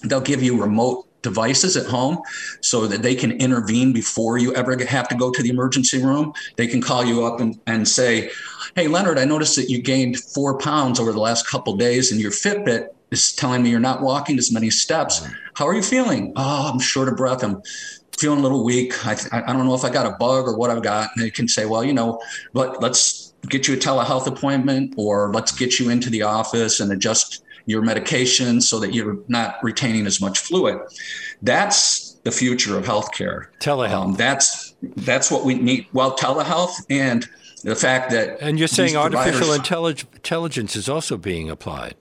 they'll give you remote devices at home so that they can intervene before you ever have to go to the emergency room. They can call you up and, and say, Hey, Leonard, I noticed that you gained four pounds over the last couple days and your Fitbit is telling me you're not walking as many steps. How are you feeling? Oh, I'm short of breath. I'm feeling a little weak. I, I don't know if I got a bug or what I've got. And they can say, well, you know, but let's get you a telehealth appointment or let's get you into the office and adjust your medication so that you're not retaining as much fluid. That's the future of healthcare. Telehealth. Um, that's that's what we need. Well, telehealth and the fact that and you're saying artificial intelligence is also being applied.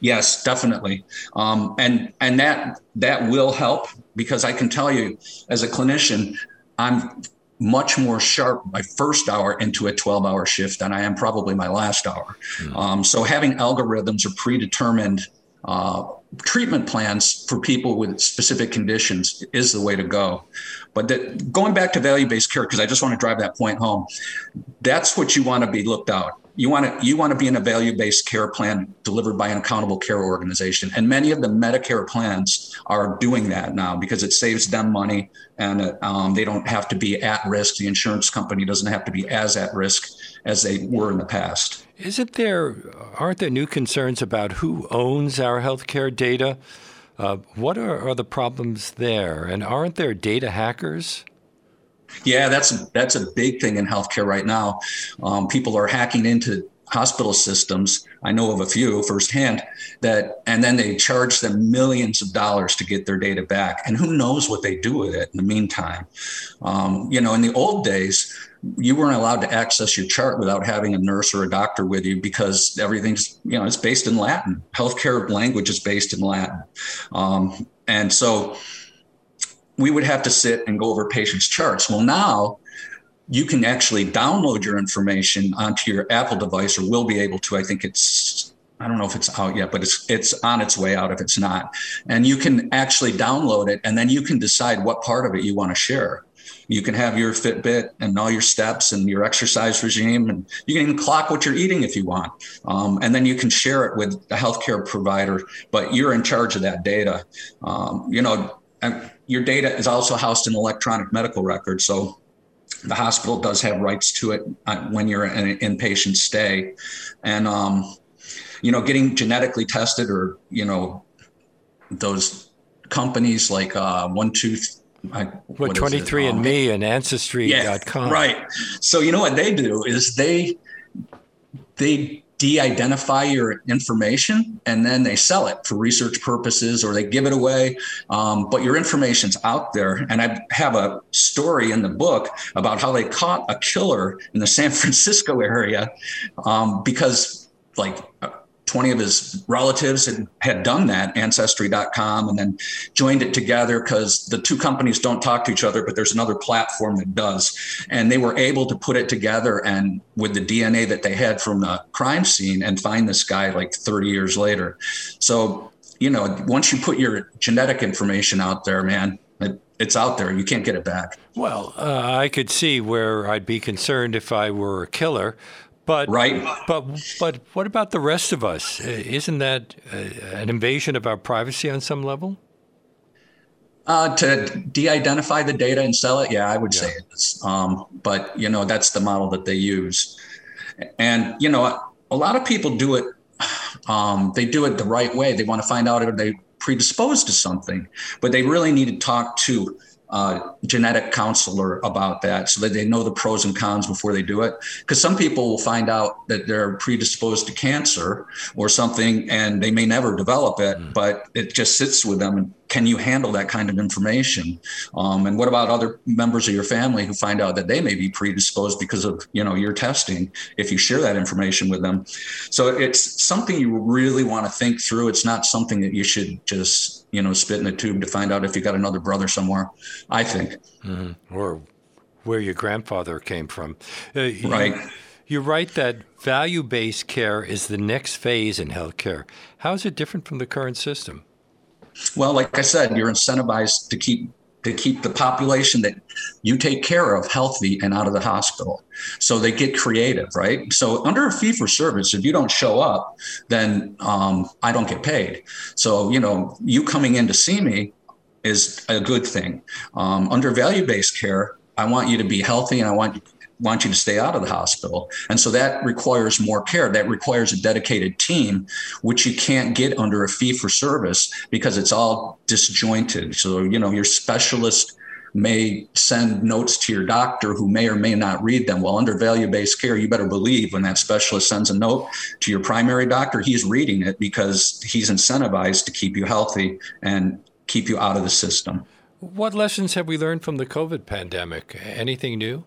Yes, definitely, um, and and that that will help because I can tell you, as a clinician, I'm much more sharp my first hour into a 12 hour shift than I am probably my last hour. Mm. Um, so having algorithms or predetermined uh, treatment plans for people with specific conditions is the way to go. But that, going back to value based care, because I just want to drive that point home, that's what you want to be looked out. You want to you want to be in a value based care plan delivered by an accountable care organization, and many of the Medicare plans are doing that now because it saves them money and um, they don't have to be at risk. The insurance company doesn't have to be as at risk as they were in the past. Isn't there, aren't there new concerns about who owns our healthcare data? Uh, what are, are the problems there? And aren't there data hackers? Yeah, that's that's a big thing in healthcare right now. Um, people are hacking into hospital systems. I know of a few firsthand that, and then they charge them millions of dollars to get their data back. And who knows what they do with it in the meantime? Um, you know, in the old days, you weren't allowed to access your chart without having a nurse or a doctor with you because everything's you know it's based in Latin. Healthcare language is based in Latin, um, and so we would have to sit and go over patients' charts. Well, now you can actually download your information onto your Apple device, or will be able to. I think it's I don't know if it's out yet, but it's it's on its way out if it's not. And you can actually download it, and then you can decide what part of it you want to share. You can have your Fitbit and all your steps and your exercise regime, and you can even clock what you're eating if you want. Um, and then you can share it with a healthcare provider, but you're in charge of that data. Um, you know, your data is also housed in electronic medical records, so the hospital does have rights to it uh, when you're in an inpatient stay, and um, you know, getting genetically tested or you know, those companies like uh, One Tooth I, what, 23 and um, me and ancestry.com. Yeah, right. So you know what they do is they they de-identify your information and then they sell it for research purposes or they give it away. Um, but your information's out there. And i have a story in the book about how they caught a killer in the san francisco area um, because like 20 of his relatives had, had done that, Ancestry.com, and then joined it together because the two companies don't talk to each other, but there's another platform that does. And they were able to put it together and with the DNA that they had from the crime scene and find this guy like 30 years later. So, you know, once you put your genetic information out there, man, it, it's out there. You can't get it back. Well, uh, I could see where I'd be concerned if I were a killer. But right. But but what about the rest of us? Isn't that uh, an invasion of our privacy on some level? Uh, to de-identify the data and sell it, yeah, I would yeah. say it is. Um, but you know, that's the model that they use, and you know, a lot of people do it. Um, they do it the right way. They want to find out if they predisposed to something, but they really need to talk to uh, genetic counselor about that so that they know the pros and cons before they do it. Because some people will find out that they're predisposed to cancer or something and they may never develop it, mm. but it just sits with them and can you handle that kind of information? Um, and what about other members of your family who find out that they may be predisposed because of you know your testing? If you share that information with them, so it's something you really want to think through. It's not something that you should just you know spit in a tube to find out if you got another brother somewhere. I think, mm-hmm. or where your grandfather came from. Uh, you, right. You write that value based care is the next phase in healthcare. How is it different from the current system? Well, like I said, you're incentivized to keep to keep the population that you take care of healthy and out of the hospital. So they get creative, right? So under a fee for service, if you don't show up, then um, I don't get paid. So you know, you coming in to see me is a good thing. Um, under value based care, I want you to be healthy and I want want you to stay out of the hospital. And so that requires more care. That requires a dedicated team, which you can't get under a fee for service because it's all disjointed. So, you know, your specialist may send notes to your doctor who may or may not read them. Well, under value based care, you better believe when that specialist sends a note to your primary doctor, he's reading it because he's incentivized to keep you healthy and keep you out of the system. What lessons have we learned from the COVID pandemic? Anything new?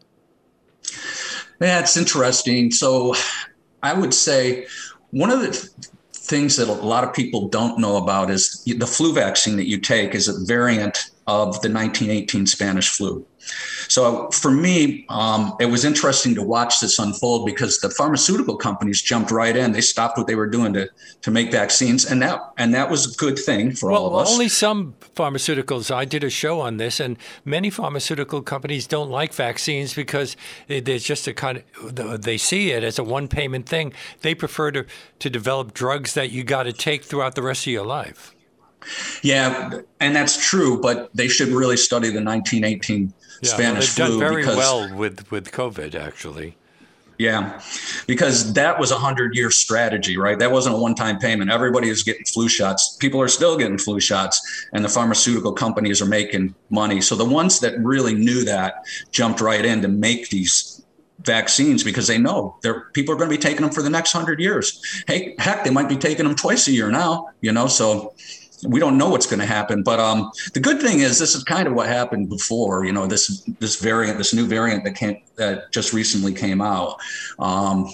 Yeah, it's interesting. So I would say one of the things that a lot of people don't know about is the flu vaccine that you take is a variant of the 1918 Spanish flu. So for me, um, it was interesting to watch this unfold because the pharmaceutical companies jumped right in. They stopped what they were doing to to make vaccines, and that and that was a good thing for well, all of us. Only some pharmaceuticals. I did a show on this, and many pharmaceutical companies don't like vaccines because there's just a kind of they see it as a one payment thing. They prefer to to develop drugs that you got to take throughout the rest of your life. Yeah, and that's true, but they should really study the 1918 yeah, Spanish well, they've done very because, well with with COVID, actually. Yeah, because that was a hundred year strategy, right? That wasn't a one time payment. Everybody is getting flu shots. People are still getting flu shots, and the pharmaceutical companies are making money. So the ones that really knew that jumped right in to make these vaccines because they know they're people are going to be taking them for the next hundred years. Hey, heck, they might be taking them twice a year now. You know, so we don't know what's going to happen. But um, the good thing is this is kind of what happened before. You know, this this variant, this new variant that came that just recently came out. Um,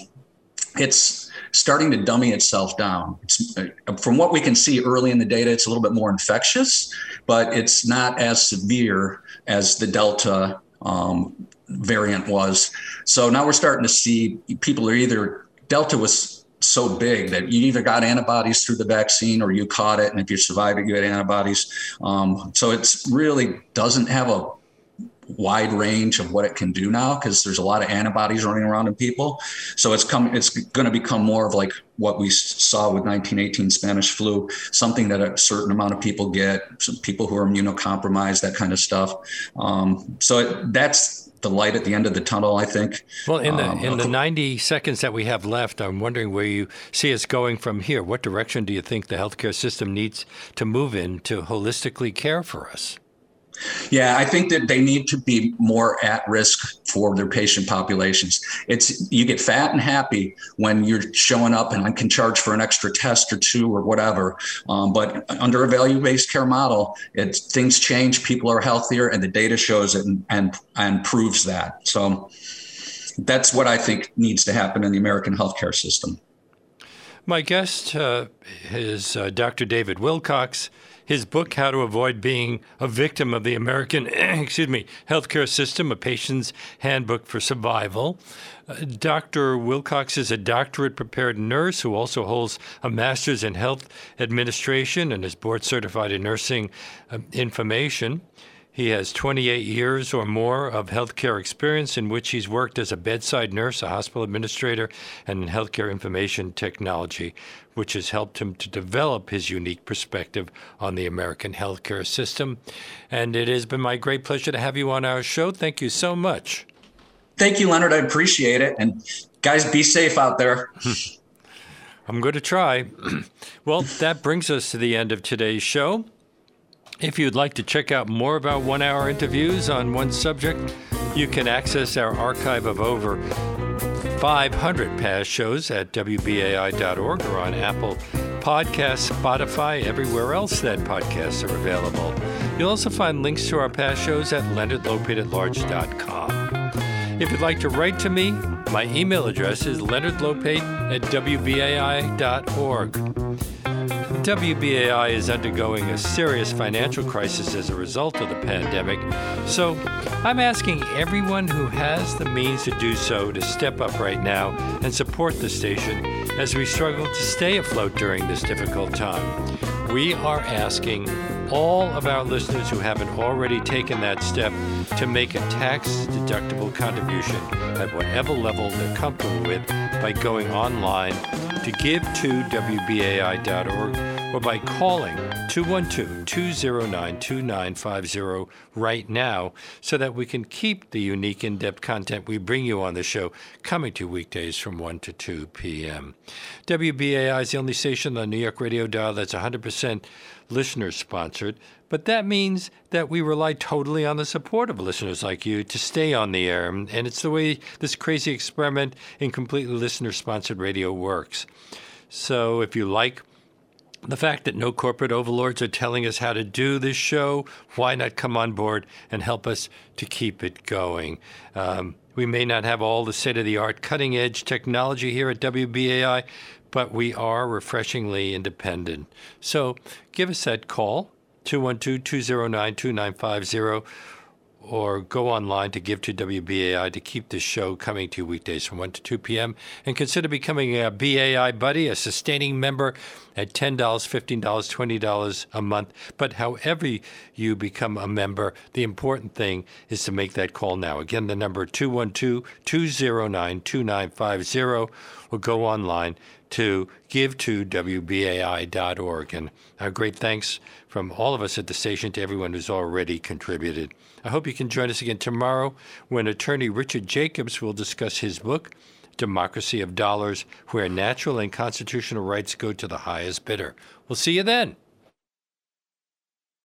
it's starting to dummy itself down. It's, uh, from what we can see early in the data, it's a little bit more infectious, but it's not as severe as the Delta um, variant was. So now we're starting to see people are either Delta was so big that you either got antibodies through the vaccine or you caught it, and if you survived it, you had antibodies. Um, so it's really doesn't have a wide range of what it can do now because there's a lot of antibodies running around in people. So it's come it's going to become more of like what we saw with 1918 Spanish flu, something that a certain amount of people get, some people who are immunocompromised, that kind of stuff. Um, so it, that's the light at the end of the tunnel. I think. Well, in the um, in the 90 seconds that we have left, I'm wondering where you see us going from here. What direction do you think the healthcare system needs to move in to holistically care for us? Yeah, I think that they need to be more at risk for their patient populations. It's you get fat and happy when you're showing up and I can charge for an extra test or two or whatever. Um, but under a value-based care model, it's things change, people are healthier, and the data shows it and and, and proves that. So that's what I think needs to happen in the American healthcare system. My guest uh, is uh, Dr. David Wilcox. His book, How to Avoid Being a Victim of the American excuse me, Healthcare System, A Patient's Handbook for Survival. Uh, Dr. Wilcox is a doctorate prepared nurse who also holds a master's in health administration and is board certified in nursing uh, information. He has 28 years or more of healthcare experience in which he's worked as a bedside nurse, a hospital administrator, and in healthcare information technology, which has helped him to develop his unique perspective on the American healthcare system. And it has been my great pleasure to have you on our show. Thank you so much. Thank you, Leonard. I appreciate it. And guys, be safe out there. I'm going to try. well, that brings us to the end of today's show. If you'd like to check out more about one hour interviews on one subject, you can access our archive of over 500 past shows at WBAI.org or on Apple Podcasts, Spotify, everywhere else that podcasts are available. You'll also find links to our past shows at leonardlopateatlarge.com. If you'd like to write to me, my email address is leonardlopate at WBAI.org. WBAI is undergoing a serious financial crisis as a result of the pandemic, so I'm asking everyone who has the means to do so to step up right now and support the station as we struggle to stay afloat during this difficult time. We are asking all of our listeners who haven't already taken that step to make a tax deductible contribution at whatever level they're comfortable with by going online to give to WBAI.org or by calling 212 209 2950 right now so that we can keep the unique in depth content we bring you on the show coming to weekdays from 1 to 2 p.m. WBAI is the only station on the New York radio dial that's 100% listener sponsored, but that means that we rely totally on the support of listeners like you to stay on the air. And it's the way this crazy experiment in completely listener sponsored radio works. So if you like the fact that no corporate overlords are telling us how to do this show, why not come on board and help us to keep it going? Um, we may not have all the state of the art cutting edge technology here at WBAI, but we are refreshingly independent. So give us that call, 212 209 2950 or go online to give to WBAI to keep this show coming to you weekdays from 1 to 2 p.m. And consider becoming a BAI buddy, a sustaining member at $10, $15, $20 a month. But however you become a member, the important thing is to make that call now. Again, the number 212 209 2950 or go online to give to WBAI.org. And our great thanks from all of us at the station to everyone who's already contributed. I hope you can join us again tomorrow when attorney Richard Jacobs will discuss his book, Democracy of Dollars, where natural and constitutional rights go to the highest bidder. We'll see you then.